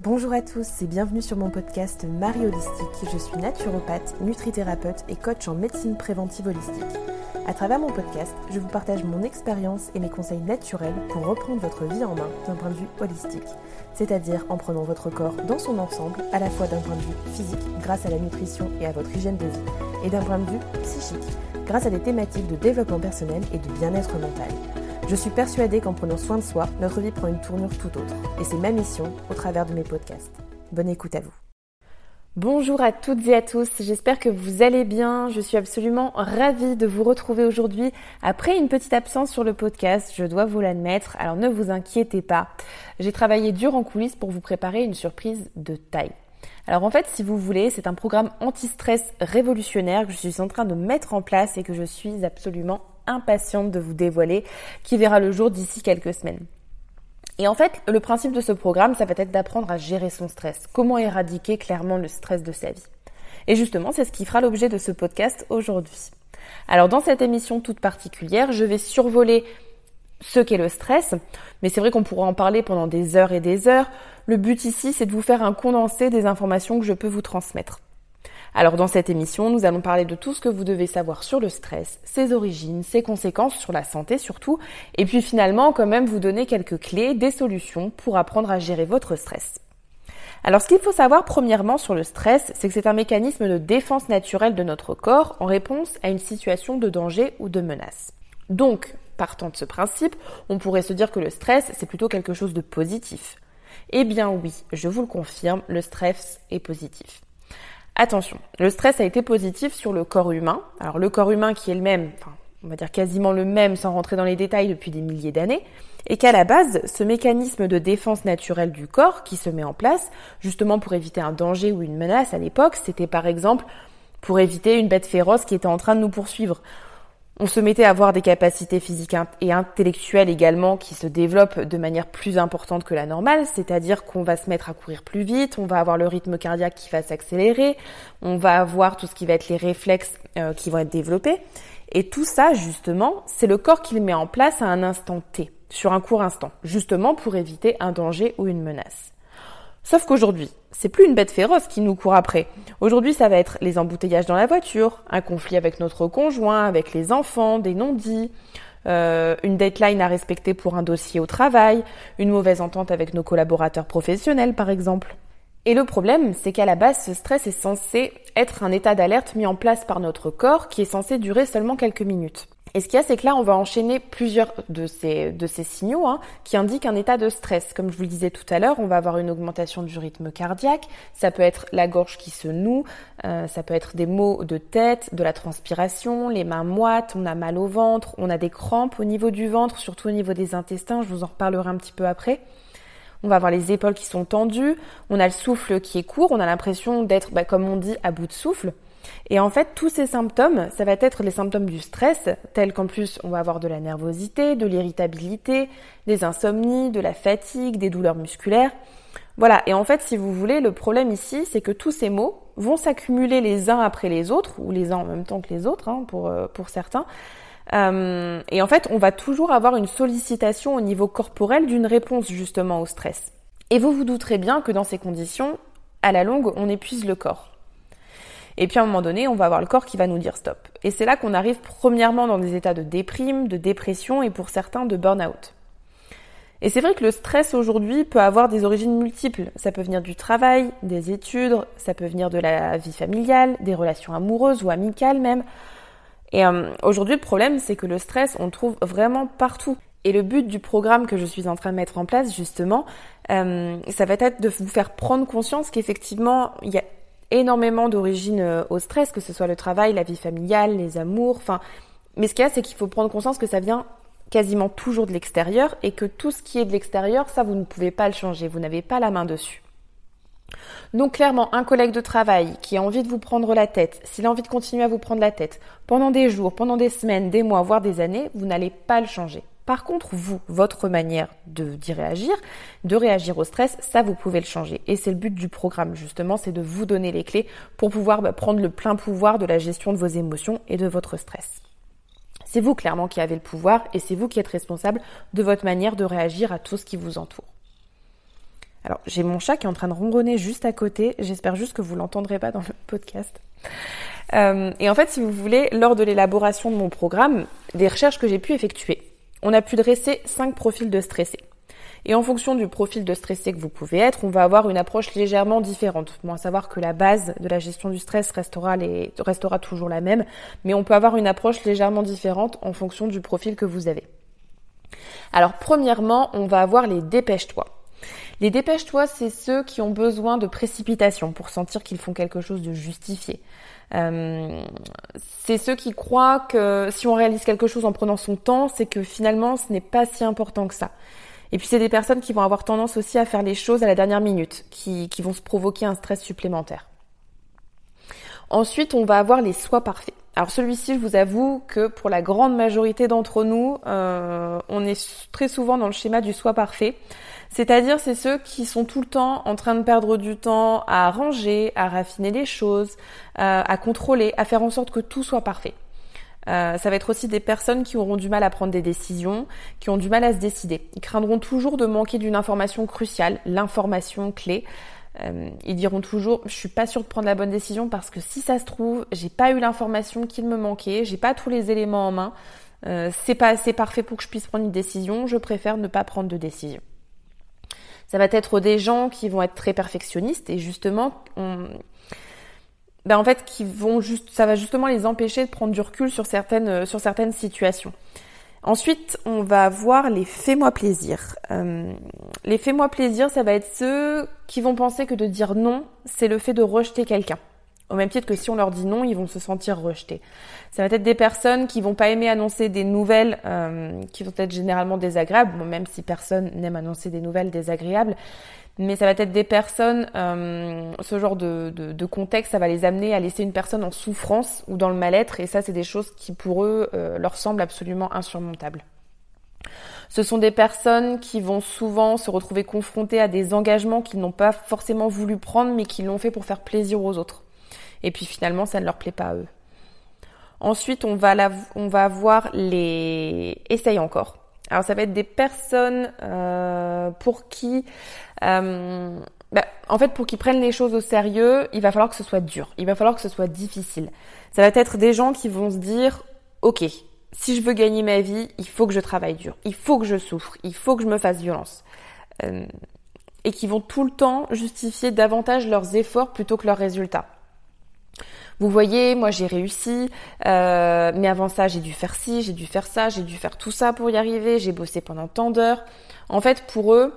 Bonjour à tous et bienvenue sur mon podcast Marie Holistique. Je suis naturopathe, nutrithérapeute et coach en médecine préventive holistique. À travers mon podcast, je vous partage mon expérience et mes conseils naturels pour reprendre votre vie en main d'un point de vue holistique, c'est-à-dire en prenant votre corps dans son ensemble, à la fois d'un point de vue physique grâce à la nutrition et à votre hygiène de vie, et d'un point de vue psychique grâce à des thématiques de développement personnel et de bien-être mental. Je suis persuadée qu'en prenant soin de soi, notre vie prend une tournure tout autre. Et c'est ma mission au travers de mes podcasts. Bonne écoute à vous. Bonjour à toutes et à tous, j'espère que vous allez bien. Je suis absolument ravie de vous retrouver aujourd'hui après une petite absence sur le podcast, je dois vous l'admettre. Alors ne vous inquiétez pas, j'ai travaillé dur en coulisses pour vous préparer une surprise de taille. Alors en fait, si vous voulez, c'est un programme anti-stress révolutionnaire que je suis en train de mettre en place et que je suis absolument impatiente de vous dévoiler, qui verra le jour d'ici quelques semaines. Et en fait, le principe de ce programme, ça va être d'apprendre à gérer son stress, comment éradiquer clairement le stress de sa vie. Et justement, c'est ce qui fera l'objet de ce podcast aujourd'hui. Alors dans cette émission toute particulière, je vais survoler ce qu'est le stress, mais c'est vrai qu'on pourra en parler pendant des heures et des heures. Le but ici, c'est de vous faire un condensé des informations que je peux vous transmettre. Alors dans cette émission, nous allons parler de tout ce que vous devez savoir sur le stress, ses origines, ses conséquences sur la santé surtout, et puis finalement quand même vous donner quelques clés, des solutions pour apprendre à gérer votre stress. Alors ce qu'il faut savoir premièrement sur le stress, c'est que c'est un mécanisme de défense naturelle de notre corps en réponse à une situation de danger ou de menace. Donc, partant de ce principe, on pourrait se dire que le stress, c'est plutôt quelque chose de positif. Eh bien oui, je vous le confirme, le stress est positif. Attention, le stress a été positif sur le corps humain. Alors le corps humain qui est le même, enfin, on va dire quasiment le même sans rentrer dans les détails depuis des milliers d'années, et qu'à la base, ce mécanisme de défense naturelle du corps qui se met en place, justement pour éviter un danger ou une menace à l'époque, c'était par exemple pour éviter une bête féroce qui était en train de nous poursuivre. On se mettait à avoir des capacités physiques et intellectuelles également qui se développent de manière plus importante que la normale, c'est-à-dire qu'on va se mettre à courir plus vite, on va avoir le rythme cardiaque qui va s'accélérer, on va avoir tout ce qui va être les réflexes euh, qui vont être développés. Et tout ça, justement, c'est le corps qui le met en place à un instant T, sur un court instant, justement pour éviter un danger ou une menace. Sauf qu'aujourd'hui, c'est plus une bête féroce qui nous court après. Aujourd'hui, ça va être les embouteillages dans la voiture, un conflit avec notre conjoint, avec les enfants, des non-dits, euh, une deadline à respecter pour un dossier au travail, une mauvaise entente avec nos collaborateurs professionnels, par exemple. Et le problème, c'est qu'à la base, ce stress est censé être un état d'alerte mis en place par notre corps qui est censé durer seulement quelques minutes. Et ce qu'il y a, c'est que là, on va enchaîner plusieurs de ces, signaux hein, qui indiquent un état de stress. Comme je vous le disais tout à l'heure, on va avoir une augmentation du rythme cardiaque, ça peut être la gorge qui se noue, euh, ça peut être des maux de tête, de la transpiration, les mains moites, on a mal au ventre, on a des crampes au niveau du ventre, surtout au niveau des intestins, je vous en reparlerai un petit peu après. On va avoir les épaules qui sont tendues, on a le souffle qui est court, on a l'impression d'être, bah, comme on dit, à bout de souffle. Et en fait, tous ces symptômes, ça va être les symptômes du stress, tels qu'en plus on va avoir de la nervosité, de l'irritabilité, des insomnies, de la fatigue, des douleurs musculaires. Voilà, et en fait, si vous voulez, le problème ici, c'est que tous ces mots vont s'accumuler les uns après les autres, ou les uns en même temps que les autres, hein, pour, euh, pour certains. Euh, et en fait, on va toujours avoir une sollicitation au niveau corporel d'une réponse justement au stress. Et vous vous douterez bien que dans ces conditions, à la longue, on épuise le corps. Et puis à un moment donné, on va avoir le corps qui va nous dire stop. Et c'est là qu'on arrive premièrement dans des états de déprime, de dépression et pour certains de burn-out. Et c'est vrai que le stress aujourd'hui peut avoir des origines multiples. Ça peut venir du travail, des études, ça peut venir de la vie familiale, des relations amoureuses ou amicales même. Et euh, aujourd'hui, le problème, c'est que le stress, on le trouve vraiment partout. Et le but du programme que je suis en train de mettre en place, justement, euh, ça va être de vous faire prendre conscience qu'effectivement, il y a énormément d'origine euh, au stress, que ce soit le travail, la vie familiale, les amours, enfin. Mais ce qu'il y a, c'est qu'il faut prendre conscience que ça vient quasiment toujours de l'extérieur et que tout ce qui est de l'extérieur, ça, vous ne pouvez pas le changer, vous n'avez pas la main dessus. Donc clairement, un collègue de travail qui a envie de vous prendre la tête, s'il a envie de continuer à vous prendre la tête pendant des jours, pendant des semaines, des mois, voire des années, vous n'allez pas le changer. Par contre, vous, votre manière de d'y réagir, de réagir au stress, ça vous pouvez le changer. Et c'est le but du programme justement, c'est de vous donner les clés pour pouvoir bah, prendre le plein pouvoir de la gestion de vos émotions et de votre stress. C'est vous clairement qui avez le pouvoir et c'est vous qui êtes responsable de votre manière de réagir à tout ce qui vous entoure. Alors, j'ai mon chat qui est en train de ronronner juste à côté. J'espère juste que vous l'entendrez pas dans le podcast. Euh, et en fait, si vous voulez, lors de l'élaboration de mon programme, des recherches que j'ai pu effectuer, on a pu dresser cinq profils de stressés. Et en fonction du profil de stressé que vous pouvez être, on va avoir une approche légèrement différente. Bon, à savoir que la base de la gestion du stress restera, restera toujours la même, mais on peut avoir une approche légèrement différente en fonction du profil que vous avez. Alors, premièrement, on va avoir les dépêche-toi. Les dépêche-toi, c'est ceux qui ont besoin de précipitation pour sentir qu'ils font quelque chose de justifié. Euh, c'est ceux qui croient que si on réalise quelque chose en prenant son temps, c'est que finalement ce n'est pas si important que ça. Et puis c'est des personnes qui vont avoir tendance aussi à faire les choses à la dernière minute, qui, qui vont se provoquer un stress supplémentaire. Ensuite, on va avoir les soins parfaits. Alors celui-ci, je vous avoue que pour la grande majorité d'entre nous, euh, on est très souvent dans le schéma du soi parfait. C'est-à-dire, c'est ceux qui sont tout le temps en train de perdre du temps à ranger, à raffiner les choses, euh, à contrôler, à faire en sorte que tout soit parfait. Euh, ça va être aussi des personnes qui auront du mal à prendre des décisions, qui ont du mal à se décider. Ils craindront toujours de manquer d'une information cruciale, l'information clé. Euh, ils diront toujours je suis pas sûre de prendre la bonne décision parce que si ça se trouve j'ai pas eu l'information qu'il me manquait, j'ai pas tous les éléments en main, euh, c'est pas assez parfait pour que je puisse prendre une décision, je préfère ne pas prendre de décision. Ça va être des gens qui vont être très perfectionnistes et justement ben en fait qui vont juste ça va justement les empêcher de prendre du recul sur certaines euh, sur certaines situations. Ensuite, on va voir les fais-moi plaisir. Euh, les fais-moi plaisir, ça va être ceux qui vont penser que de dire non, c'est le fait de rejeter quelqu'un. Au même titre que si on leur dit non, ils vont se sentir rejetés. Ça va être des personnes qui vont pas aimer annoncer des nouvelles euh, qui vont être généralement désagréables, même si personne n'aime annoncer des nouvelles désagréables mais ça va être des personnes, euh, ce genre de, de, contexte, ça va les amener à laisser une personne en souffrance ou dans le mal-être, et ça, c'est des choses qui pour eux euh, leur semblent absolument insurmontables. Ce sont des personnes qui vont souvent se retrouver confrontées à des engagements qu'ils n'ont pas forcément voulu prendre, mais qui l'ont fait pour faire plaisir aux autres. Et puis finalement, ça ne leur plaît pas à eux. Ensuite, on va, la, on va avoir les... Essaye encore. Alors ça va être des personnes euh, pour qui, euh, bah, en fait, pour qu'ils prennent les choses au sérieux, il va falloir que ce soit dur, il va falloir que ce soit difficile. Ça va être des gens qui vont se dire, ok, si je veux gagner ma vie, il faut que je travaille dur, il faut que je souffre, il faut que je me fasse violence. Euh, et qui vont tout le temps justifier davantage leurs efforts plutôt que leurs résultats. Vous voyez, moi j'ai réussi, euh, mais avant ça j'ai dû faire ci, j'ai dû faire ça, j'ai dû faire tout ça pour y arriver, j'ai bossé pendant tant d'heures. En fait, pour eux,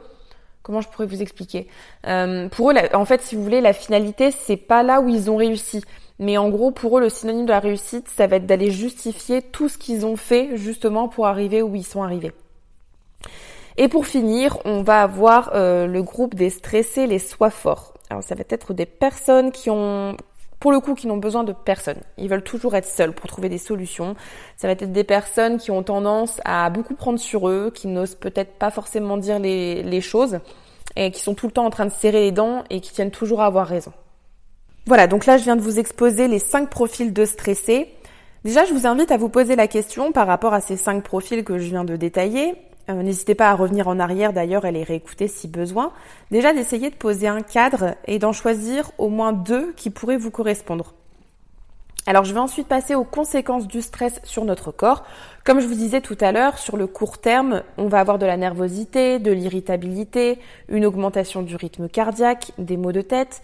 comment je pourrais vous expliquer? Euh, Pour eux, en fait, si vous voulez, la finalité, c'est pas là où ils ont réussi. Mais en gros, pour eux, le synonyme de la réussite, ça va être d'aller justifier tout ce qu'ils ont fait justement pour arriver où ils sont arrivés. Et pour finir, on va avoir euh, le groupe des stressés, les sois forts. Alors ça va être des personnes qui ont pour le coup, qui n'ont besoin de personne. Ils veulent toujours être seuls pour trouver des solutions. Ça va être des personnes qui ont tendance à beaucoup prendre sur eux, qui n'osent peut-être pas forcément dire les, choses et qui sont tout le temps en train de serrer les dents et qui tiennent toujours à avoir raison. Voilà, donc là je viens de vous exposer les cinq profils de stressés. Déjà, je vous invite à vous poser la question par rapport à ces cinq profils que je viens de détailler. Euh, n'hésitez pas à revenir en arrière d'ailleurs et les réécouter si besoin. Déjà d'essayer de poser un cadre et d'en choisir au moins deux qui pourraient vous correspondre. Alors je vais ensuite passer aux conséquences du stress sur notre corps. Comme je vous disais tout à l'heure, sur le court terme, on va avoir de la nervosité, de l'irritabilité, une augmentation du rythme cardiaque, des maux de tête.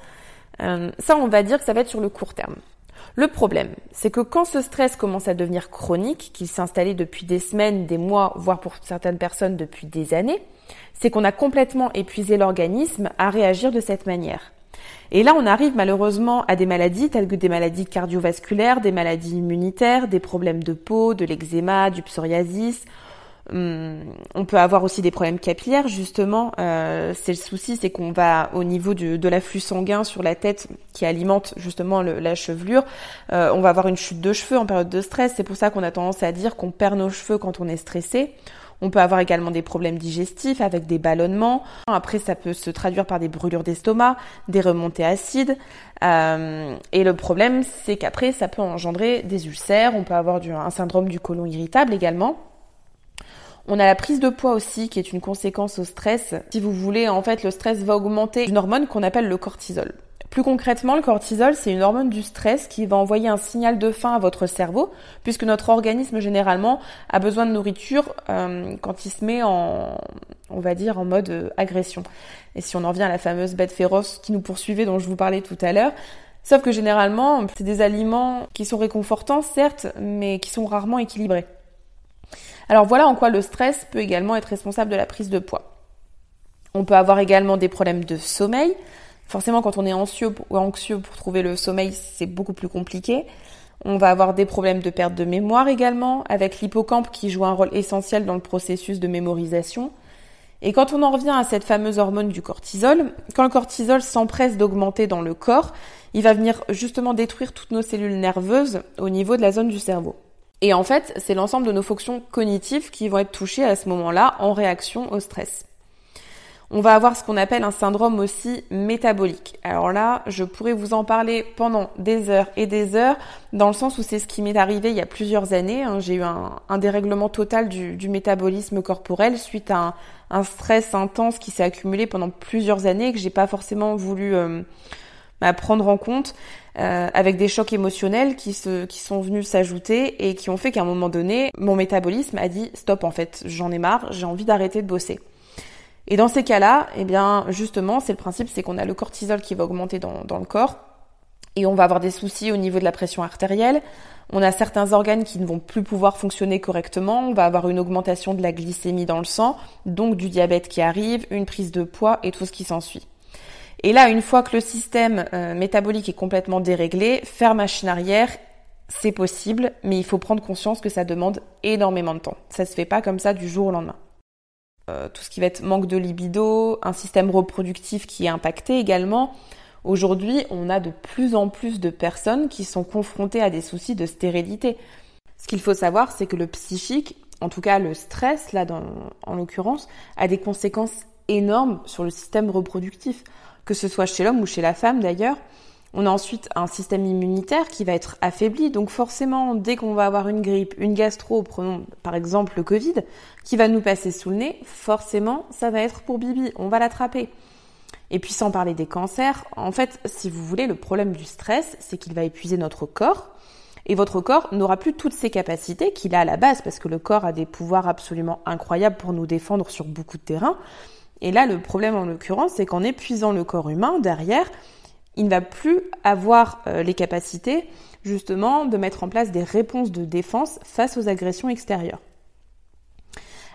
Euh, ça, on va dire que ça va être sur le court terme. Le problème, c'est que quand ce stress commence à devenir chronique, qu'il s'est depuis des semaines, des mois, voire pour certaines personnes depuis des années, c'est qu'on a complètement épuisé l'organisme à réagir de cette manière. Et là, on arrive malheureusement à des maladies telles que des maladies cardiovasculaires, des maladies immunitaires, des problèmes de peau, de l'eczéma, du psoriasis, on peut avoir aussi des problèmes capillaires, justement. Euh, c'est le souci, c'est qu'on va au niveau de l'afflux sanguin sur la tête qui alimente justement la chevelure, euh, on va avoir une chute de cheveux en période de stress. C'est pour ça qu'on a tendance à dire qu'on perd nos cheveux quand on est stressé. On peut avoir également des problèmes digestifs avec des ballonnements. Après, ça peut se traduire par des brûlures d'estomac, des remontées acides. Euh, et le problème, c'est qu'après, ça peut engendrer des ulcères. On peut avoir un syndrome du côlon irritable également. On a la prise de poids aussi qui est une conséquence au stress. Si vous voulez, en fait, le stress va augmenter une hormone qu'on appelle le cortisol. Plus concrètement, le cortisol, c'est une hormone du stress qui va envoyer un signal de faim à votre cerveau, puisque notre organisme généralement a besoin de nourriture euh, quand il se met en, on va dire, en mode euh, agression. Et si on en vient à la fameuse bête féroce qui nous poursuivait dont je vous parlais tout à l'heure, sauf que généralement, c'est des aliments qui sont réconfortants, certes, mais qui sont rarement équilibrés. Alors voilà en quoi le stress peut également être responsable de la prise de poids. On peut avoir également des problèmes de sommeil. Forcément, quand on est anxieux ou anxieux pour trouver le sommeil, c'est beaucoup plus compliqué. On va avoir des problèmes de perte de mémoire également, avec l'hippocampe qui joue un rôle essentiel dans le processus de mémorisation. Et quand on en revient à cette fameuse hormone du cortisol, quand le cortisol s'empresse d'augmenter dans le corps, il va venir justement détruire toutes nos cellules nerveuses au niveau de la zone du cerveau. Et en fait, c'est l'ensemble de nos fonctions cognitives qui vont être touchées à ce moment-là en réaction au stress. On va avoir ce qu'on appelle un syndrome aussi métabolique. Alors là, je pourrais vous en parler pendant des heures et des heures, dans le sens où c'est ce qui m'est arrivé il y a plusieurs années. Hein. J'ai eu un, dérèglement total du, métabolisme corporel suite à un, stress intense qui s'est accumulé pendant plusieurs années et que j'ai pas forcément voulu euh, prendre en compte. Euh, avec des chocs émotionnels qui, se, qui sont venus s'ajouter et qui ont fait qu'à un moment donné, mon métabolisme a dit stop en fait, j'en ai marre, j'ai envie d'arrêter de bosser. Et dans ces cas-là, eh bien justement, c'est le principe, c'est qu'on a le cortisol qui va augmenter dans, dans le corps et on va avoir des soucis au niveau de la pression artérielle. On a certains organes qui ne vont plus pouvoir fonctionner correctement. On va avoir une augmentation de la glycémie dans le sang, donc du diabète qui arrive, une prise de poids et tout ce qui s'ensuit. Et là, une fois que le système euh, métabolique est complètement déréglé, faire machine arrière, c'est possible, mais il faut prendre conscience que ça demande énormément de temps. Ça se fait pas comme ça du jour au lendemain. Euh, tout ce qui va être manque de libido, un système reproductif qui est impacté également. Aujourd'hui, on a de plus en plus de personnes qui sont confrontées à des soucis de stérilité. Ce qu'il faut savoir, c'est que le psychique, en tout cas le stress, là en l'occurrence, a des conséquences énormes sur le système reproductif que ce soit chez l'homme ou chez la femme d'ailleurs. On a ensuite un système immunitaire qui va être affaibli, donc forcément, dès qu'on va avoir une grippe, une gastro, prenons par exemple le Covid, qui va nous passer sous le nez, forcément, ça va être pour Bibi, on va l'attraper. Et puis sans parler des cancers, en fait, si vous voulez, le problème du stress, c'est qu'il va épuiser notre corps, et votre corps n'aura plus toutes ses capacités qu'il a à la base, parce que le corps a des pouvoirs absolument incroyables pour nous défendre sur beaucoup de terrains. Et là, le problème en l'occurrence, c'est qu'en épuisant le corps humain derrière, il ne va plus avoir euh, les capacités justement de mettre en place des réponses de défense face aux agressions extérieures.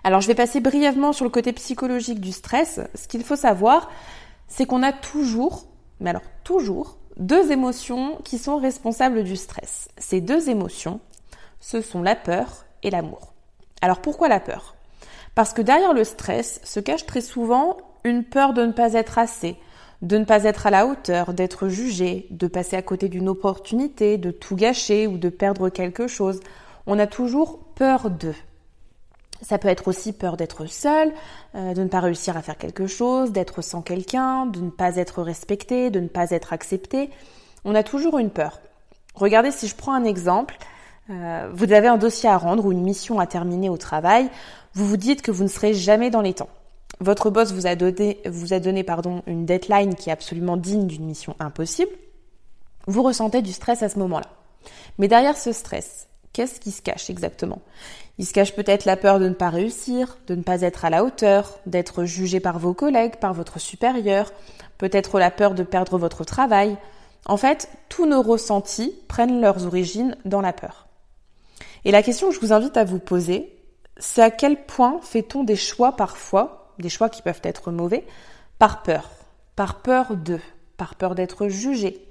Alors je vais passer brièvement sur le côté psychologique du stress. Ce qu'il faut savoir, c'est qu'on a toujours, mais alors toujours, deux émotions qui sont responsables du stress. Ces deux émotions, ce sont la peur et l'amour. Alors pourquoi la peur? Parce que derrière le stress se cache très souvent une peur de ne pas être assez, de ne pas être à la hauteur, d'être jugé, de passer à côté d'une opportunité, de tout gâcher ou de perdre quelque chose. On a toujours peur d'eux. Ça peut être aussi peur d'être seul, euh, de ne pas réussir à faire quelque chose, d'être sans quelqu'un, de ne pas être respecté, de ne pas être accepté. On a toujours une peur. Regardez si je prends un exemple. Euh, vous avez un dossier à rendre ou une mission à terminer au travail. Vous vous dites que vous ne serez jamais dans les temps. Votre boss vous a donné, vous a donné pardon, une deadline qui est absolument digne d'une mission impossible. Vous ressentez du stress à ce moment-là. Mais derrière ce stress, qu'est-ce qui se cache exactement? Il se cache peut-être la peur de ne pas réussir, de ne pas être à la hauteur, d'être jugé par vos collègues, par votre supérieur, peut-être la peur de perdre votre travail. En fait, tous nos ressentis prennent leurs origines dans la peur. Et la question que je vous invite à vous poser, c'est à quel point fait-on des choix parfois, des choix qui peuvent être mauvais, par peur, par peur de, par peur d'être jugé.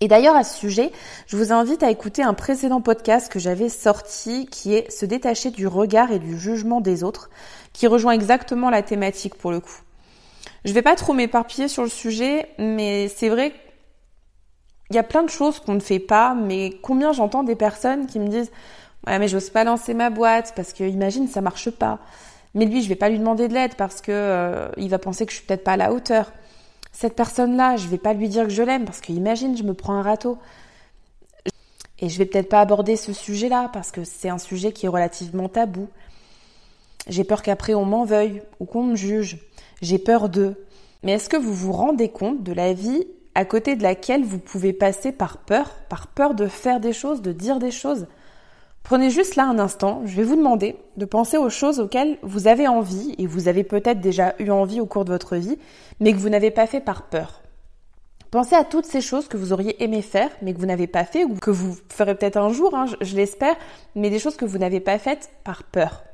Et d'ailleurs à ce sujet, je vous invite à écouter un précédent podcast que j'avais sorti qui est Se détacher du regard et du jugement des autres, qui rejoint exactement la thématique pour le coup. Je vais pas trop m'éparpiller sur le sujet, mais c'est vrai il y a plein de choses qu'on ne fait pas, mais combien j'entends des personnes qui me disent Ouais, mais j'ose pas lancer ma boîte parce que imagine ça marche pas. Mais lui, je vais pas lui demander de l'aide parce que euh, il va penser que je suis peut-être pas à la hauteur. Cette personne-là, je vais pas lui dire que je l'aime parce que imagine, je me prends un râteau. Et je vais peut-être pas aborder ce sujet-là parce que c'est un sujet qui est relativement tabou. J'ai peur qu'après on m'en veuille ou qu'on me juge. J'ai peur d'eux. Mais est-ce que vous vous rendez compte de la vie à côté de laquelle vous pouvez passer par peur, par peur de faire des choses, de dire des choses? Prenez juste là un instant, je vais vous demander de penser aux choses auxquelles vous avez envie, et vous avez peut-être déjà eu envie au cours de votre vie, mais que vous n'avez pas fait par peur. Pensez à toutes ces choses que vous auriez aimé faire, mais que vous n'avez pas fait, ou que vous ferez peut-être un jour, hein, je, l'espère, mais des choses que vous n'avez pas faites par peur.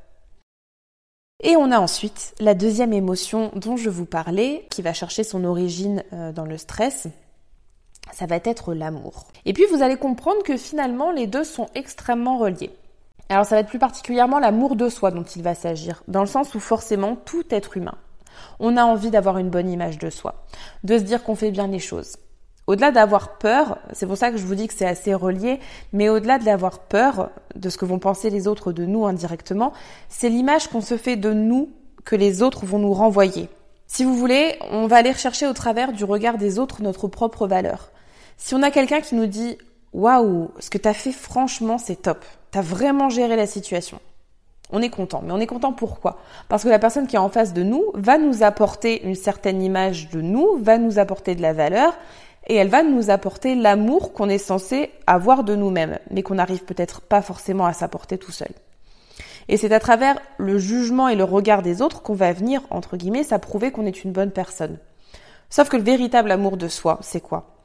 Et on a ensuite la deuxième émotion dont je vous parlais, qui va chercher son origine euh, dans le stress, ça va être l'amour. Et puis vous allez comprendre que finalement les deux sont extrêmement reliés. Alors ça va être plus particulièrement l'amour de soi dont il va s'agir, dans le sens où forcément tout être humain, on a envie d'avoir une bonne image de soi, de se dire qu'on fait bien les choses. Au-delà d'avoir peur, c'est pour ça que je vous dis que c'est assez relié, mais au-delà d'avoir peur de ce que vont penser les autres de nous indirectement, c'est l'image qu'on se fait de nous que les autres vont nous renvoyer. Si vous voulez, on va aller rechercher au travers du regard des autres notre propre valeur. Si on a quelqu'un qui nous dit Waouh, ce que t'as fait, franchement, c'est top. T'as vraiment géré la situation. On est content. Mais on est content pourquoi? Parce que la personne qui est en face de nous va nous apporter une certaine image de nous, va nous apporter de la valeur et elle va nous apporter l'amour qu'on est censé avoir de nous-mêmes, mais qu'on n'arrive peut-être pas forcément à s'apporter tout seul. Et c'est à travers le jugement et le regard des autres qu'on va venir, entre guillemets, s'approuver qu'on est une bonne personne. Sauf que le véritable amour de soi, c'est quoi?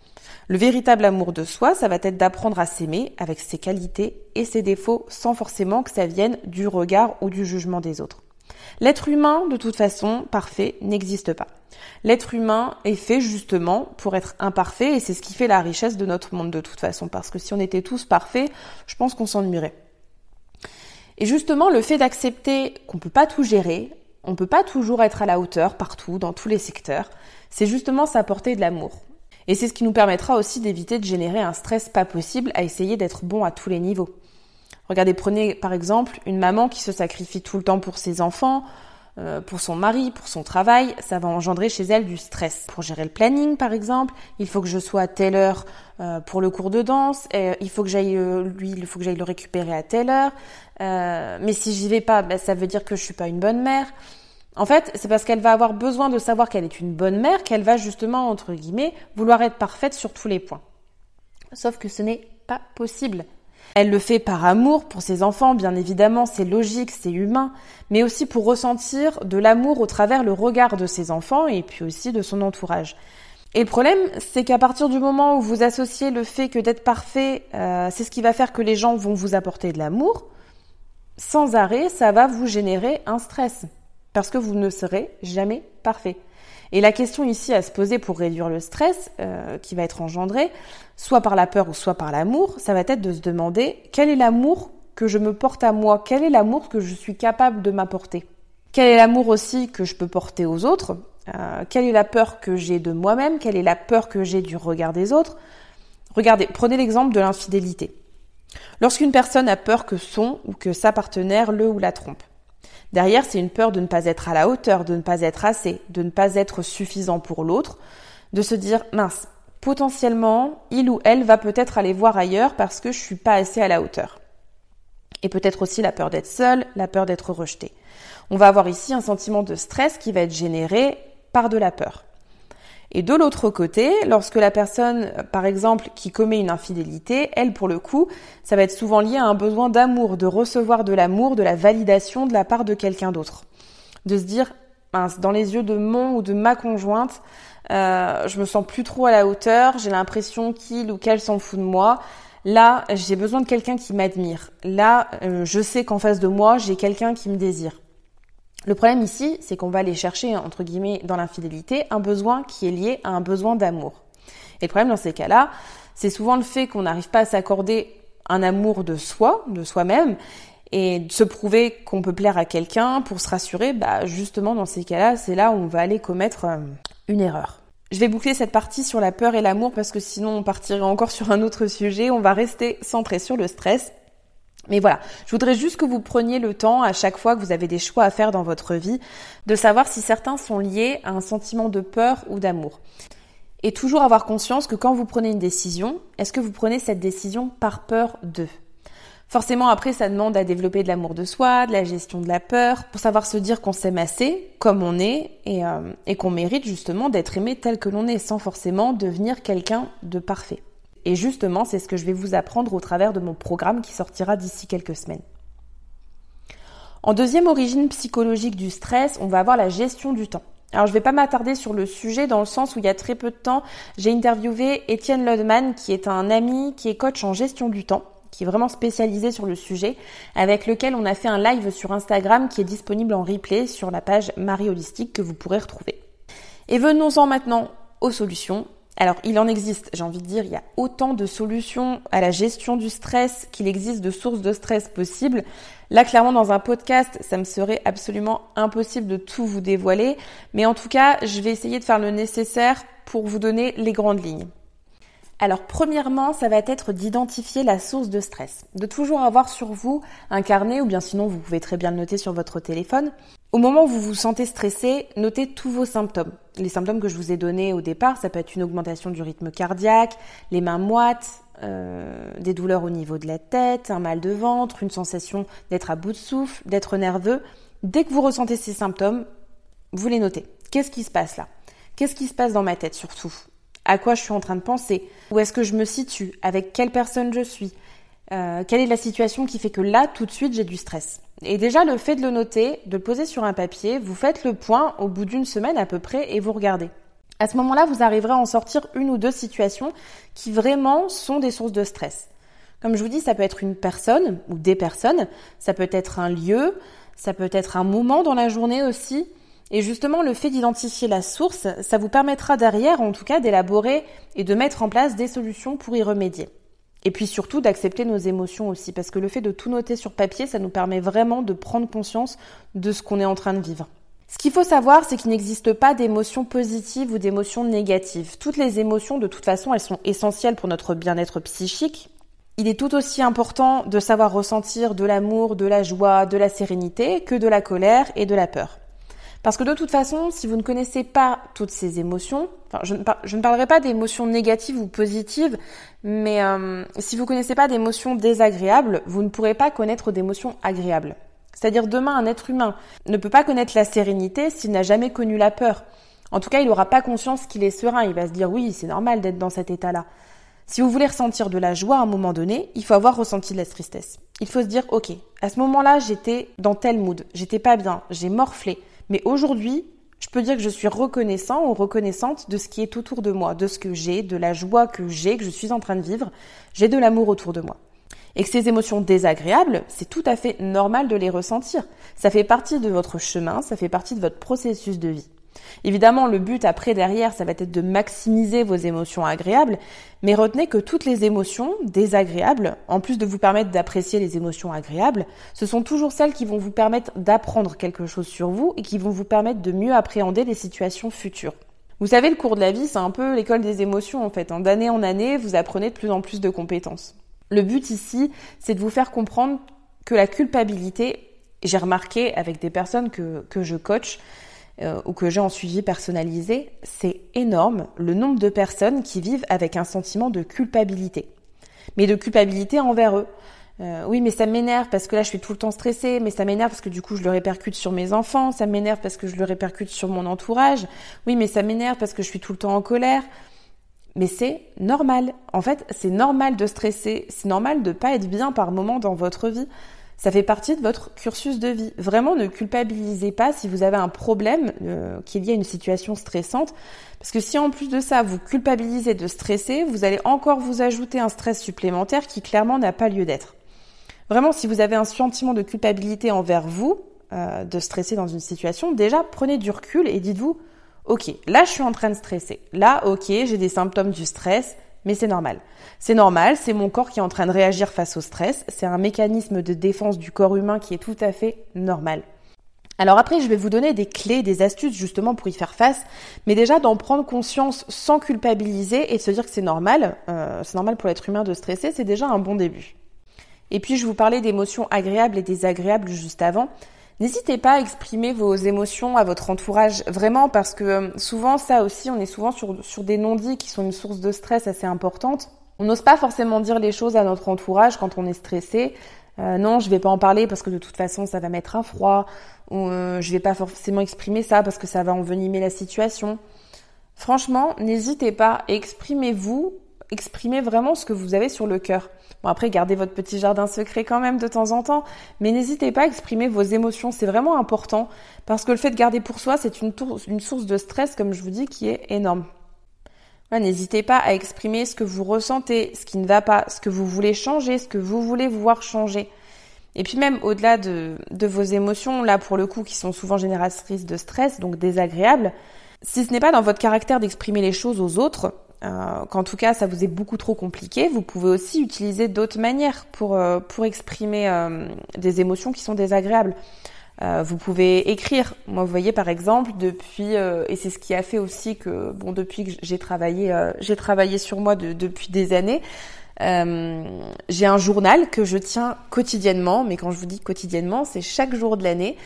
Le véritable amour de soi, ça va être d'apprendre à s'aimer avec ses qualités et ses défauts sans forcément que ça vienne du regard ou du jugement des autres. L'être humain, de toute façon, parfait n'existe pas. L'être humain est fait justement pour être imparfait et c'est ce qui fait la richesse de notre monde de toute façon. Parce que si on était tous parfaits, je pense qu'on s'ennuierait. Et justement, le fait d'accepter qu'on peut pas tout gérer, on peut pas toujours être à la hauteur partout, dans tous les secteurs, c'est justement s'apporter de l'amour. Et c'est ce qui nous permettra aussi d'éviter de générer un stress pas possible à essayer d'être bon à tous les niveaux. Regardez, prenez par exemple une maman qui se sacrifie tout le temps pour ses enfants, euh, pour son mari, pour son travail, ça va engendrer chez elle du stress. Pour gérer le planning, par exemple, il faut que je sois à telle heure euh, pour le cours de danse, et il faut que j'aille euh, lui, il faut que j'aille le récupérer à telle heure. mais si j'y vais pas, ben, ça veut dire que je suis pas une bonne mère. En fait, c'est parce qu'elle va avoir besoin de savoir qu'elle est une bonne mère qu'elle va justement, entre guillemets, vouloir être parfaite sur tous les points. Sauf que ce n'est pas possible. Elle le fait par amour pour ses enfants, bien évidemment, c'est logique, c'est humain, mais aussi pour ressentir de l'amour au travers le regard de ses enfants et puis aussi de son entourage. Et le problème, c'est qu'à partir du moment où vous associez le fait que d'être parfait, euh, c'est ce qui va faire que les gens vont vous apporter de l'amour, sans arrêt, ça va vous générer un stress parce que vous ne serez jamais parfait. Et la question ici à se poser pour réduire le stress euh, qui va être engendré, soit par la peur ou soit par l'amour, ça va être de se demander quel est l'amour que je me porte à moi, quel est l'amour que je suis capable de m'apporter? Quel est l'amour aussi que je peux porter aux autres? Euh, Quelle est la peur que j'ai de moi-même? Quelle est la peur que j'ai du regard des autres? Regardez, prenez l'exemple de l'infidélité. Lorsqu'une personne a peur que son ou que sa partenaire le ou la trompe, Derrière, c'est une peur de ne pas être à la hauteur, de ne pas être assez, de ne pas être suffisant pour l'autre, de se dire mince, potentiellement, il ou elle va peut-être aller voir ailleurs parce que je suis pas assez à la hauteur. Et peut-être aussi la peur d'être seule, la peur d'être rejeté. On va avoir ici un sentiment de stress qui va être généré par de la peur. Et de l'autre côté, lorsque la personne, par exemple, qui commet une infidélité, elle, pour le coup, ça va être souvent lié à un besoin d'amour, de recevoir de l'amour, de la validation de la part de quelqu'un d'autre. De se dire, dans les yeux de mon ou de ma conjointe, euh, je me sens plus trop à la hauteur, j'ai l'impression qu'il ou qu'elle s'en fout de moi. Là, j'ai besoin de quelqu'un qui m'admire. Là, euh, je sais qu'en face de moi, j'ai quelqu'un qui me désire. Le problème ici, c'est qu'on va aller chercher, entre guillemets, dans l'infidélité, un besoin qui est lié à un besoin d'amour. Et le problème dans ces cas-là, c'est souvent le fait qu'on n'arrive pas à s'accorder un amour de soi, de soi-même, et de se prouver qu'on peut plaire à quelqu'un pour se rassurer, bah justement dans ces cas-là, c'est là où on va aller commettre euh, une erreur. Je vais boucler cette partie sur la peur et l'amour parce que sinon on partirait encore sur un autre sujet. On va rester centré sur le stress. Mais voilà, je voudrais juste que vous preniez le temps à chaque fois que vous avez des choix à faire dans votre vie de savoir si certains sont liés à un sentiment de peur ou d'amour. Et toujours avoir conscience que quand vous prenez une décision, est-ce que vous prenez cette décision par peur d'eux Forcément, après, ça demande à développer de l'amour de soi, de la gestion de la peur, pour savoir se dire qu'on s'aime assez, comme on est, et, euh, et qu'on mérite justement d'être aimé tel que l'on est, sans forcément devenir quelqu'un de parfait. Et justement, c'est ce que je vais vous apprendre au travers de mon programme qui sortira d'ici quelques semaines. En deuxième origine psychologique du stress, on va avoir la gestion du temps. Alors je ne vais pas m'attarder sur le sujet dans le sens où il y a très peu de temps, j'ai interviewé Étienne Lodman qui est un ami qui est coach en gestion du temps qui est vraiment spécialisé sur le sujet, avec lequel on a fait un live sur Instagram qui est disponible en replay sur la page Marie Holistique que vous pourrez retrouver. Et venons-en maintenant aux solutions. Alors, il en existe, j'ai envie de dire, il y a autant de solutions à la gestion du stress qu'il existe de sources de stress possibles. Là, clairement, dans un podcast, ça me serait absolument impossible de tout vous dévoiler. Mais en tout cas, je vais essayer de faire le nécessaire pour vous donner les grandes lignes. Alors premièrement, ça va être d'identifier la source de stress, de toujours avoir sur vous un carnet ou bien sinon vous pouvez très bien le noter sur votre téléphone. Au moment où vous vous sentez stressé, notez tous vos symptômes. Les symptômes que je vous ai donnés au départ, ça peut être une augmentation du rythme cardiaque, les mains moites, euh, des douleurs au niveau de la tête, un mal de ventre, une sensation d'être à bout de souffle, d'être nerveux. Dès que vous ressentez ces symptômes, vous les notez. Qu'est-ce qui se passe là? Qu'est-ce qui se passe dans ma tête surtout? À quoi je suis en train de penser, où est-ce que je me situe, avec quelle personne je suis, euh, quelle est la situation qui fait que là, tout de suite, j'ai du stress? Et déjà, le fait de le noter, de le poser sur un papier, vous faites le point au bout d'une semaine à peu près et vous regardez. À ce moment-là, vous arriverez à en sortir une ou deux situations qui vraiment sont des sources de stress. Comme je vous dis, ça peut être une personne ou des personnes, ça peut être un lieu, ça peut être un moment dans la journée aussi, et justement, le fait d'identifier la source, ça vous permettra derrière, en tout cas, d'élaborer et de mettre en place des solutions pour y remédier. Et puis surtout d'accepter nos émotions aussi, parce que le fait de tout noter sur papier, ça nous permet vraiment de prendre conscience de ce qu'on est en train de vivre. Ce qu'il faut savoir, c'est qu'il n'existe pas d'émotions positives ou d'émotions négatives. Toutes les émotions, de toute façon, elles sont essentielles pour notre bien-être psychique. Il est tout aussi important de savoir ressentir de l'amour, de la joie, de la sérénité que de la colère et de la peur. Parce que de toute façon, si vous ne connaissez pas toutes ces émotions, enfin, je, ne, parlerai pas d'émotions négatives ou positives, mais euh, si vous ne connaissez pas d'émotions désagréables, vous ne pourrez pas connaître d'émotions agréables. C'est-à-dire demain, un être humain ne peut pas connaître la sérénité s'il n'a jamais connu la peur. En tout cas, il n'aura pas conscience qu'il est serein. Il va se dire oui, c'est normal d'être dans cet état-là. Si vous voulez ressentir de la joie à un moment donné, il faut avoir ressenti de la tristesse. Il faut se dire ok, à ce moment-là, j'étais dans tel mood, j'étais pas bien, j'ai morflé, mais aujourd'hui, je peux dire que je suis reconnaissant ou reconnaissante de ce qui est autour de moi, de ce que j'ai, de la joie que j'ai, que je suis en train de vivre. J'ai de l'amour autour de moi. Et que ces émotions désagréables, c'est tout à fait normal de les ressentir. Ça fait partie de votre chemin, ça fait partie de votre processus de vie. Évidemment, le but après derrière, ça va être de maximiser vos émotions agréables, mais retenez que toutes les émotions désagréables, en plus de vous permettre d'apprécier les émotions agréables, ce sont toujours celles qui vont vous permettre d'apprendre quelque chose sur vous et qui vont vous permettre de mieux appréhender les situations futures. Vous savez, le cours de la vie, c'est un peu l'école des émotions en fait. Hein. D'année en année, vous apprenez de plus en plus de compétences. Le but ici, c'est de vous faire comprendre que la culpabilité, j'ai remarqué avec des personnes que, que je coach, euh, ou que j'ai en suivi personnalisé, c'est énorme le nombre de personnes qui vivent avec un sentiment de culpabilité. Mais de culpabilité envers eux. Euh, oui, mais ça m'énerve parce que là je suis tout le temps stressée, mais ça m'énerve parce que du coup je le répercute sur mes enfants, ça m'énerve parce que je le répercute sur mon entourage, oui, mais ça m'énerve parce que je suis tout le temps en colère. Mais c'est normal. En fait, c'est normal de stresser, c'est normal de pas être bien par moment dans votre vie. Ça fait partie de votre cursus de vie. Vraiment, ne culpabilisez pas si vous avez un problème, euh, qu'il y a une situation stressante. Parce que si en plus de ça, vous culpabilisez de stresser, vous allez encore vous ajouter un stress supplémentaire qui clairement n'a pas lieu d'être. Vraiment, si vous avez un sentiment de culpabilité envers vous, euh, de stresser dans une situation, déjà prenez du recul et dites-vous, ok, là je suis en train de stresser. Là, ok, j'ai des symptômes du stress mais c'est normal. C'est normal, c'est mon corps qui est en train de réagir face au stress, c'est un mécanisme de défense du corps humain qui est tout à fait normal. Alors après, je vais vous donner des clés, des astuces justement pour y faire face, mais déjà d'en prendre conscience sans culpabiliser et de se dire que c'est normal, euh, c'est normal pour l'être humain de stresser, c'est déjà un bon début. Et puis je vous parlais d'émotions agréables et désagréables juste avant. N'hésitez pas à exprimer vos émotions à votre entourage, vraiment, parce que euh, souvent, ça aussi, on est souvent sur, sur des non-dits qui sont une source de stress assez importante. On n'ose pas forcément dire les choses à notre entourage quand on est stressé. euh, non, je vais pas en parler parce que de toute façon ça va mettre un froid, ou euh, je vais pas forcément exprimer ça parce que ça va envenimer la situation. Franchement, n'hésitez pas, exprimez-vous, exprimez vraiment ce que vous avez sur le cœur. Bon après, gardez votre petit jardin secret quand même de temps en temps, mais n'hésitez pas à exprimer vos émotions, c'est vraiment important parce que le fait de garder pour soi, c'est une, source de stress, comme je vous dis, qui est énorme. N'hésitez pas à exprimer ce que vous ressentez, ce qui ne va pas, ce que vous voulez changer, ce que vous voulez voir changer. Et puis même au-delà de, vos émotions, là pour le coup qui sont souvent génératrices de stress, donc désagréables, si ce n'est pas dans votre caractère d'exprimer les choses aux autres, euh, qu'en tout cas ça vous est beaucoup trop compliqué, vous pouvez aussi utiliser d'autres manières pour, euh, pour exprimer euh, des émotions qui sont désagréables. Euh, vous pouvez écrire. Moi, vous voyez par exemple depuis euh, et c'est ce qui a fait aussi que bon depuis que j'ai travaillé euh, j'ai travaillé sur moi depuis des années. j'ai un journal que je tiens quotidiennement, mais quand je vous dis quotidiennement, c'est chaque jour de l'année.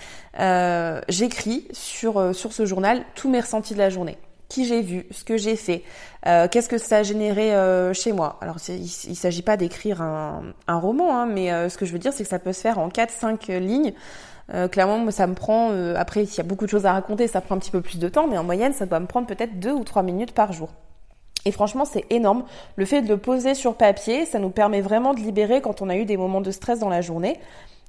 J'écris sur sur ce journal tous mes ressentis de la journée qui j'ai vu, ce que j'ai fait, qu'est-ce que ça a généré chez moi. Alors il, il s'agit pas d'écrire un, roman, hein, mais ce que je veux dire c'est que ça peut se faire en 4-5 lignes. Euh, clairement, ça me prend, euh, après, s'il y a beaucoup de choses à raconter, ça prend un petit peu plus de temps, mais en moyenne, ça doit me prendre peut-être deux ou trois minutes par jour. Et franchement, c'est énorme. Le fait de le poser sur papier, ça nous permet vraiment de libérer quand on a eu des moments de stress dans la journée.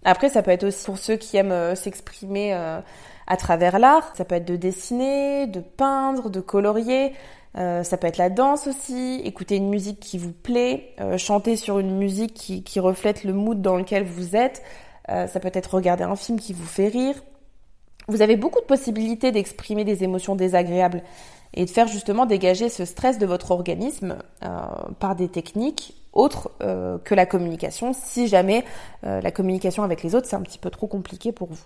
Après, ça peut être aussi pour ceux qui aiment euh, s'exprimer à travers l'art. Ça peut être de dessiner, de peindre, de colorier. ça peut être la danse aussi, écouter une musique qui vous plaît, chanter sur une musique qui, reflète le mood dans lequel vous êtes. Euh, ça peut être regarder un film qui vous fait rire. Vous avez beaucoup de possibilités d'exprimer des émotions désagréables et de faire justement dégager ce stress de votre organisme euh, par des techniques autres euh, que la communication, si jamais la communication avec les autres c'est un petit peu trop compliqué pour vous.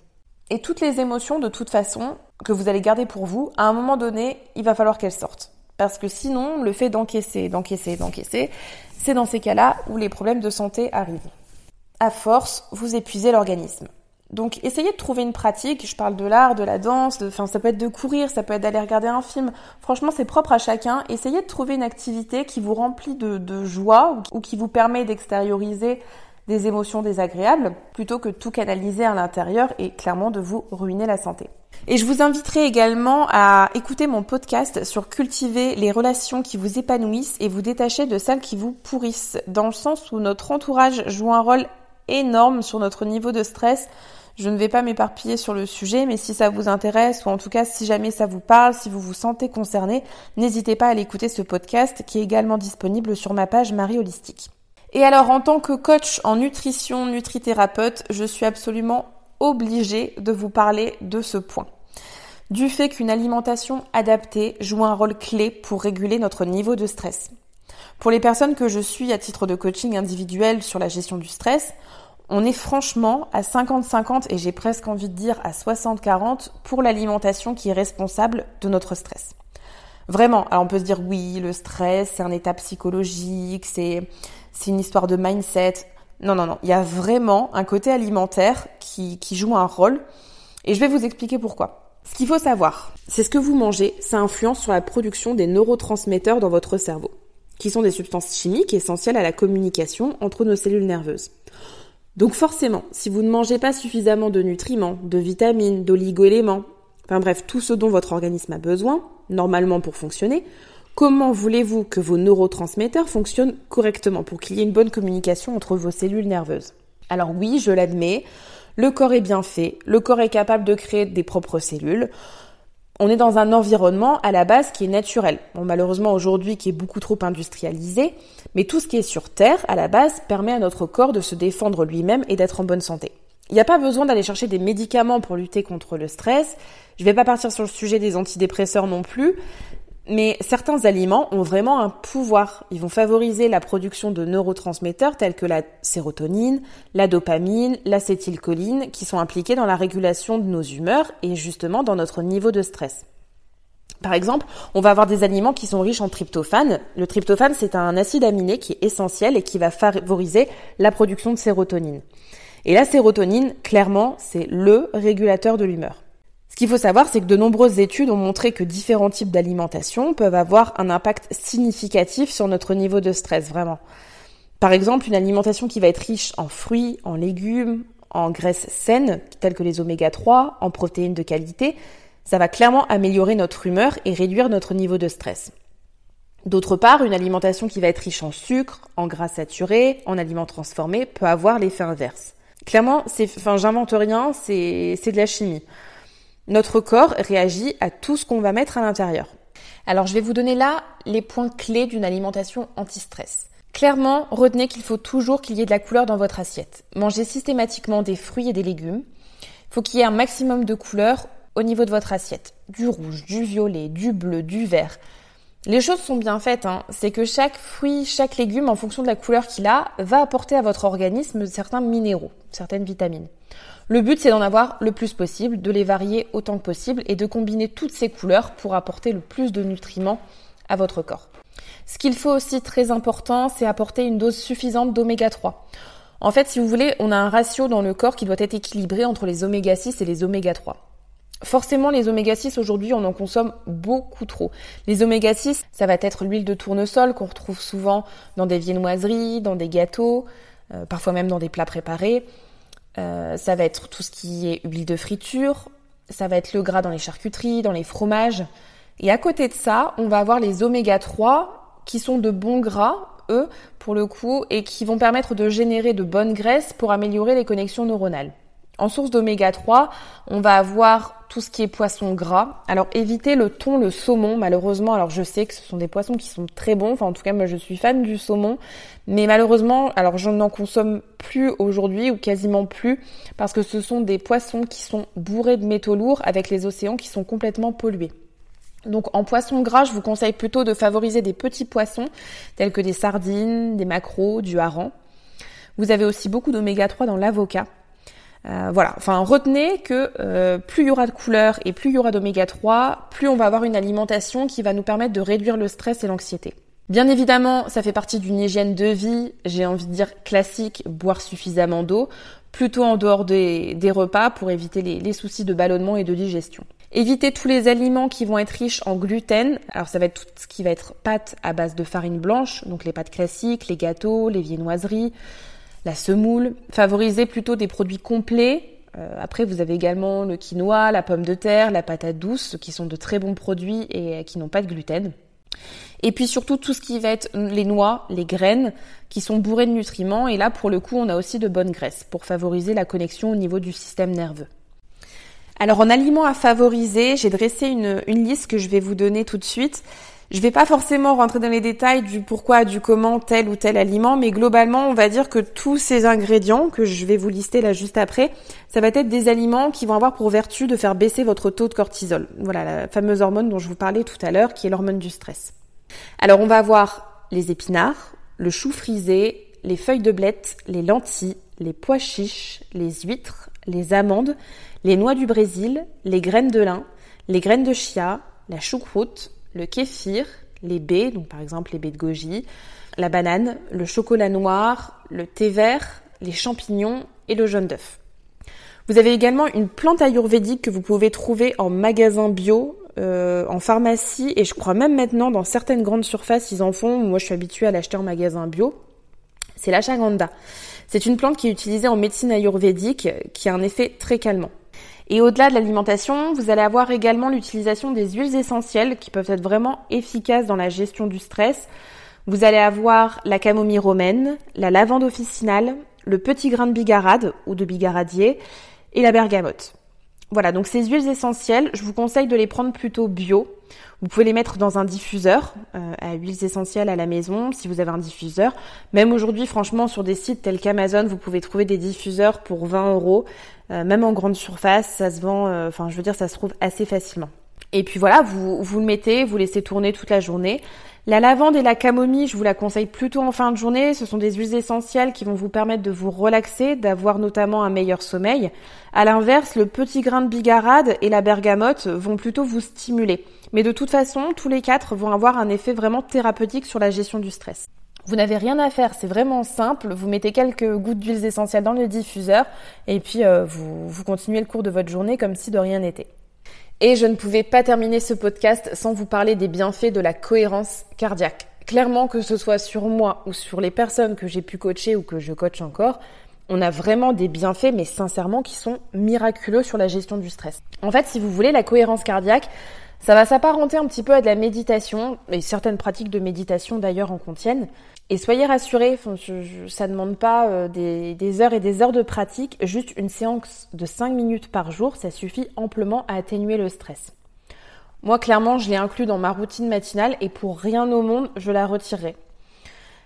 Et toutes les émotions, de toute façon, que vous allez garder pour vous, à un moment donné, il va falloir qu'elles sortent. Parce que sinon, le fait d'encaisser, d'encaisser, d'encaisser, c'est dans ces cas-là où les problèmes de santé arrivent à force, vous épuisez l'organisme. Donc essayez de trouver une pratique, je parle de l'art, de la danse, enfin ça peut être de courir, ça peut être d'aller regarder un film. Franchement c'est propre à chacun. Essayez de trouver une activité qui vous remplit de, joie ou qui vous permet d'extérioriser des émotions désagréables plutôt que tout canaliser à l'intérieur et clairement de vous ruiner la santé. Et je vous inviterai également à écouter mon podcast sur cultiver les relations qui vous épanouissent et vous détacher de celles qui vous pourrissent, dans le sens où notre entourage joue un rôle énorme sur notre niveau de stress. Je ne vais pas m'éparpiller sur le sujet, mais si ça vous intéresse, ou en tout cas si jamais ça vous parle, si vous vous sentez concerné, n'hésitez pas à l'écouter ce podcast qui est également disponible sur ma page Marie Holistique. Et alors en tant que coach en nutrition, nutrithérapeute, je suis absolument obligée de vous parler de ce point. Du fait qu'une alimentation adaptée joue un rôle clé pour réguler notre niveau de stress. Pour les personnes que je suis à titre de coaching individuel sur la gestion du stress, on est franchement à 50-50 et j'ai presque envie de dire à 60-40 pour l'alimentation qui est responsable de notre stress. Vraiment, alors on peut se dire oui, le stress, c'est un état psychologique, c'est une histoire de mindset. Non, non, non, il y a vraiment un côté alimentaire qui, qui joue un rôle et je vais vous expliquer pourquoi. Ce qu'il faut savoir, c'est ce que vous mangez, ça influence sur la production des neurotransmetteurs dans votre cerveau, qui sont des substances chimiques essentielles à la communication entre nos cellules nerveuses. Donc forcément, si vous ne mangez pas suffisamment de nutriments, de vitamines, d'oligo-éléments, enfin bref, tout ce dont votre organisme a besoin, normalement pour fonctionner, comment voulez-vous que vos neurotransmetteurs fonctionnent correctement pour qu'il y ait une bonne communication entre vos cellules nerveuses? Alors oui, je l'admets, le corps est bien fait, le corps est capable de créer des propres cellules, on est dans un environnement à la base qui est naturel. Bon, malheureusement aujourd'hui qui est beaucoup trop industrialisé, mais tout ce qui est sur Terre à la base permet à notre corps de se défendre lui-même et d'être en bonne santé. Il n'y a pas besoin d'aller chercher des médicaments pour lutter contre le stress. Je ne vais pas partir sur le sujet des antidépresseurs non plus. Mais certains aliments ont vraiment un pouvoir. Ils vont favoriser la production de neurotransmetteurs tels que la sérotonine, la dopamine, l'acétylcholine, qui sont impliqués dans la régulation de nos humeurs et justement dans notre niveau de stress. Par exemple, on va avoir des aliments qui sont riches en tryptophane. Le tryptophane, c'est un acide aminé qui est essentiel et qui va favoriser la production de sérotonine. Et la sérotonine, clairement, c'est le régulateur de l'humeur. Ce qu'il faut savoir, c'est que de nombreuses études ont montré que différents types d'alimentation peuvent avoir un impact significatif sur notre niveau de stress, vraiment. Par exemple, une alimentation qui va être riche en fruits, en légumes, en graisses saines, telles que les oméga 3, en protéines de qualité, ça va clairement améliorer notre humeur et réduire notre niveau de stress. D'autre part, une alimentation qui va être riche en sucre, en gras saturés, en aliments transformés peut avoir l'effet inverse. Clairement, c'est, enfin, j'invente rien, c'est, c'est de la chimie. Notre corps réagit à tout ce qu'on va mettre à l'intérieur. Alors, je vais vous donner là les points clés d'une alimentation anti-stress. Clairement, retenez qu'il faut toujours qu'il y ait de la couleur dans votre assiette. Mangez systématiquement des fruits et des légumes. Il faut qu'il y ait un maximum de couleurs au niveau de votre assiette. Du rouge, du violet, du bleu, du vert. Les choses sont bien faites, hein. c'est que chaque fruit, chaque légume, en fonction de la couleur qu'il a, va apporter à votre organisme certains minéraux, certaines vitamines. Le but, c'est d'en avoir le plus possible, de les varier autant que possible et de combiner toutes ces couleurs pour apporter le plus de nutriments à votre corps. Ce qu'il faut aussi très important, c'est apporter une dose suffisante d'oméga 3. En fait, si vous voulez, on a un ratio dans le corps qui doit être équilibré entre les oméga 6 et les oméga 3. Forcément, les oméga 6 aujourd'hui, on en consomme beaucoup trop. Les oméga 6, ça va être l'huile de tournesol qu'on retrouve souvent dans des viennoiseries, dans des gâteaux, euh, parfois même dans des plats préparés. Euh, ça va être tout ce qui est huile de friture, ça va être le gras dans les charcuteries, dans les fromages. Et à côté de ça, on va avoir les oméga 3 qui sont de bons gras, eux, pour le coup, et qui vont permettre de générer de bonnes graisses pour améliorer les connexions neuronales. En source d'oméga 3, on va avoir tout ce qui est poisson gras. Alors évitez le thon, le saumon, malheureusement. Alors je sais que ce sont des poissons qui sont très bons. Enfin en tout cas moi je suis fan du saumon. Mais malheureusement, alors je n'en consomme plus aujourd'hui ou quasiment plus parce que ce sont des poissons qui sont bourrés de métaux lourds avec les océans qui sont complètement pollués. Donc en poisson gras, je vous conseille plutôt de favoriser des petits poissons tels que des sardines, des maquereaux, du hareng. Vous avez aussi beaucoup d'oméga 3 dans l'avocat. Euh, voilà, enfin retenez que euh, plus il y aura de couleurs et plus il y aura d'oméga 3, plus on va avoir une alimentation qui va nous permettre de réduire le stress et l'anxiété. Bien évidemment, ça fait partie d'une hygiène de vie, j'ai envie de dire classique, boire suffisamment d'eau, plutôt en dehors des, repas pour éviter les, soucis de ballonnement et de digestion. Évitez tous les aliments qui vont être riches en gluten. Alors ça va être tout ce qui va être pâtes à base de farine blanche, donc les pâtes classiques, les gâteaux, les viennoiseries, la semoule, favoriser plutôt des produits complets. Euh, après, vous avez également le quinoa, la pomme de terre, la patate douce, qui sont de très bons produits et qui n'ont pas de gluten. Et puis surtout tout ce qui va être les noix, les graines, qui sont bourrées de nutriments. Et là, pour le coup, on a aussi de bonnes graisses pour favoriser la connexion au niveau du système nerveux. Alors en aliments à favoriser, j'ai dressé une liste que je vais vous donner tout de suite. Je vais pas forcément rentrer dans les détails du pourquoi, du comment tel ou tel aliment, mais globalement, on va dire que tous ces ingrédients que je vais vous lister là juste après, ça va être des aliments qui vont avoir pour vertu de faire baisser votre taux de cortisol. Voilà, la fameuse hormone dont je vous parlais tout à l'heure, qui est l'hormone du stress. Alors, on va avoir les épinards, le chou frisé, les feuilles de blette, les lentilles, les pois chiches, les huîtres, les amandes, les noix du Brésil, les graines de lin, les graines de chia, la choucroute, le kéfir, les baies, donc par exemple les baies de goji, la banane, le chocolat noir, le thé vert, les champignons et le jaune d'œuf. Vous avez également une plante ayurvédique que vous pouvez trouver en magasin bio, euh, en pharmacie et je crois même maintenant dans certaines grandes surfaces ils en font. Moi je suis habituée à l'acheter en magasin bio. C'est l'ashwagandha. C'est une plante qui est utilisée en médecine ayurvédique qui a un effet très calmant. Et au-delà de l'alimentation, vous allez avoir également l'utilisation des huiles essentielles qui peuvent être vraiment efficaces dans la gestion du stress. Vous allez avoir la camomille romaine, la lavande officinale, le petit grain de bigarade ou de bigaradier et la bergamote. Voilà, donc ces huiles essentielles, je vous conseille de les prendre plutôt bio. Vous pouvez les mettre dans un diffuseur euh, à huiles essentielles à la maison si vous avez un diffuseur. Même aujourd'hui, franchement, sur des sites tels qu'Amazon, vous pouvez trouver des diffuseurs pour 20 euros. Euh, même en grande surface, ça se vend, euh, enfin je veux dire, ça se trouve assez facilement. Et puis voilà, vous, vous le mettez, vous laissez tourner toute la journée. La lavande et la camomille, je vous la conseille plutôt en fin de journée. Ce sont des huiles essentielles qui vont vous permettre de vous relaxer, d'avoir notamment un meilleur sommeil. À l'inverse, le petit grain de bigarade et la bergamote vont plutôt vous stimuler. Mais de toute façon, tous les quatre vont avoir un effet vraiment thérapeutique sur la gestion du stress. Vous n'avez rien à faire, c'est vraiment simple. Vous mettez quelques gouttes d'huiles essentielles dans le diffuseur et puis euh, vous, vous continuez le cours de votre journée comme si de rien n'était. Et je ne pouvais pas terminer ce podcast sans vous parler des bienfaits de la cohérence cardiaque. Clairement, que ce soit sur moi ou sur les personnes que j'ai pu coacher ou que je coach encore, on a vraiment des bienfaits, mais sincèrement, qui sont miraculeux sur la gestion du stress. En fait, si vous voulez, la cohérence cardiaque, ça va s'apparenter un petit peu à de la méditation, et certaines pratiques de méditation d'ailleurs en contiennent. Et soyez rassurés, ça ne demande pas euh, des, heures et des heures de pratique, juste une séance de 5 minutes par jour, ça suffit amplement à atténuer le stress. Moi, clairement, je l'ai inclus dans ma routine matinale et pour rien au monde, je la retirerai.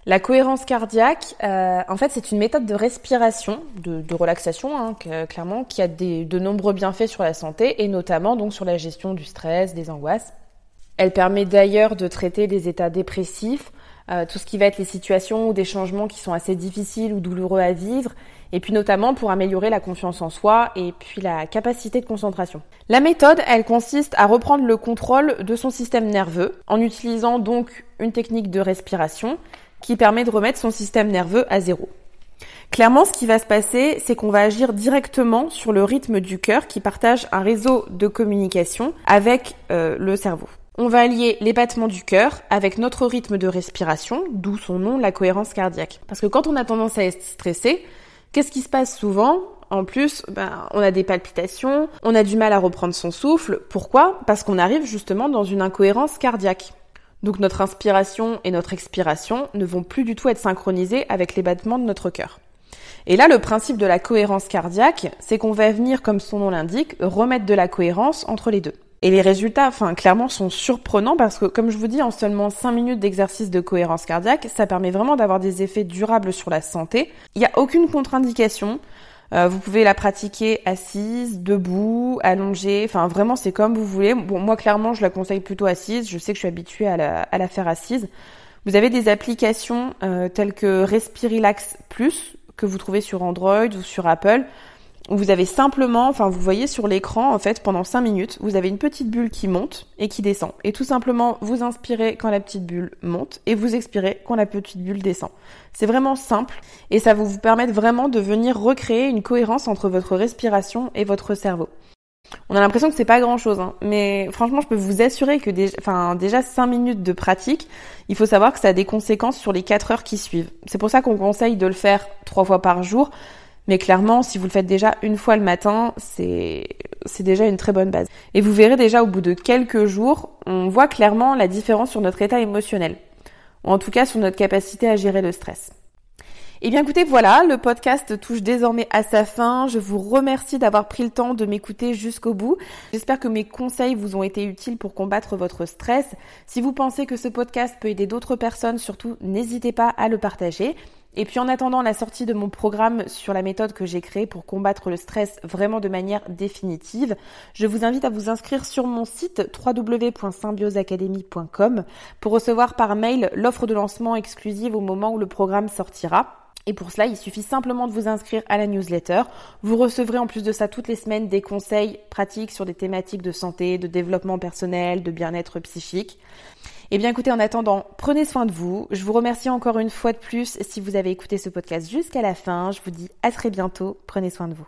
La cohérence cardiaque, euh, en fait, c'est une méthode de respiration, de, relaxation, hein, clairement, qui a de nombreux bienfaits sur la santé et notamment donc sur la gestion du stress, des angoisses. Elle permet d'ailleurs de traiter des états dépressifs, euh, tout ce qui va être les situations ou des changements qui sont assez difficiles ou douloureux à vivre, et puis notamment pour améliorer la confiance en soi et puis la capacité de concentration. La méthode, elle consiste à reprendre le contrôle de son système nerveux en utilisant donc une technique de respiration qui permet de remettre son système nerveux à zéro. Clairement, ce qui va se passer, c'est qu'on va agir directement sur le rythme du cœur qui partage un réseau de communication avec euh, le cerveau. On va allier les battements du cœur avec notre rythme de respiration, d'où son nom, la cohérence cardiaque. Parce que quand on a tendance à être stressé, qu'est-ce qui se passe souvent? En plus, ben, on a des palpitations, on a du mal à reprendre son souffle. Pourquoi? Parce qu'on arrive justement dans une incohérence cardiaque. Donc notre inspiration et notre expiration ne vont plus du tout être synchronisés avec les battements de notre cœur. Et là, le principe de la cohérence cardiaque, c'est qu'on va venir, comme son nom l'indique, remettre de la cohérence entre les deux. Et les résultats, enfin, clairement, sont surprenants parce que, comme je vous dis, en seulement 5 minutes d'exercice de cohérence cardiaque, ça permet vraiment d'avoir des effets durables sur la santé. Il n'y a aucune contre-indication. Euh, vous pouvez la pratiquer assise, debout, allongée, enfin vraiment c'est comme vous voulez. Bon moi clairement je la conseille plutôt assise, je sais que je suis habituée à la, faire assise. Vous avez des applications euh, telles que Respirilax Plus que vous trouvez sur Android ou sur Apple vous avez simplement, enfin vous voyez sur l'écran en fait pendant 5 minutes, vous avez une petite bulle qui monte et qui descend. Et tout simplement vous inspirez quand la petite bulle monte et vous expirez quand la petite bulle descend. C'est vraiment simple et ça va vous permettre vraiment de venir recréer une cohérence entre votre respiration et votre cerveau. On a l'impression que c'est pas grand chose, hein, mais franchement, je peux vous assurer que déjà, déjà 5 minutes de pratique, il faut savoir que ça a des conséquences sur les 4 heures qui suivent. C'est pour ça qu'on conseille de le faire 3 fois par jour mais clairement, si vous le faites déjà une fois le matin, c'est c'est déjà une très bonne base. Et vous verrez déjà au bout de quelques jours, on voit clairement la différence sur notre état émotionnel, ou en tout cas sur notre capacité à gérer le stress. Eh bien écoutez, voilà, le podcast touche désormais à sa fin. Je vous remercie d'avoir pris le temps de m'écouter jusqu'au bout. J'espère que mes conseils vous ont été utiles pour combattre votre stress. Si vous pensez que ce podcast peut aider d'autres personnes, surtout n'hésitez pas à le partager. Et puis en attendant la sortie de mon programme sur la méthode que j'ai créée pour combattre le stress vraiment de manière définitive, je vous invite à vous inscrire sur mon site www.symbioseacademy.com pour recevoir par mail l'offre de lancement exclusive au moment où le programme sortira. Et pour cela, il suffit simplement de vous inscrire à la newsletter. Vous recevrez en plus de ça toutes les semaines des conseils pratiques sur des thématiques de santé, de développement personnel, de bien-être psychique. Eh bien écoutez, en attendant, prenez soin de vous. Je vous remercie encore une fois de plus si vous avez écouté ce podcast jusqu'à la fin. Je vous dis à très bientôt. Prenez soin de vous.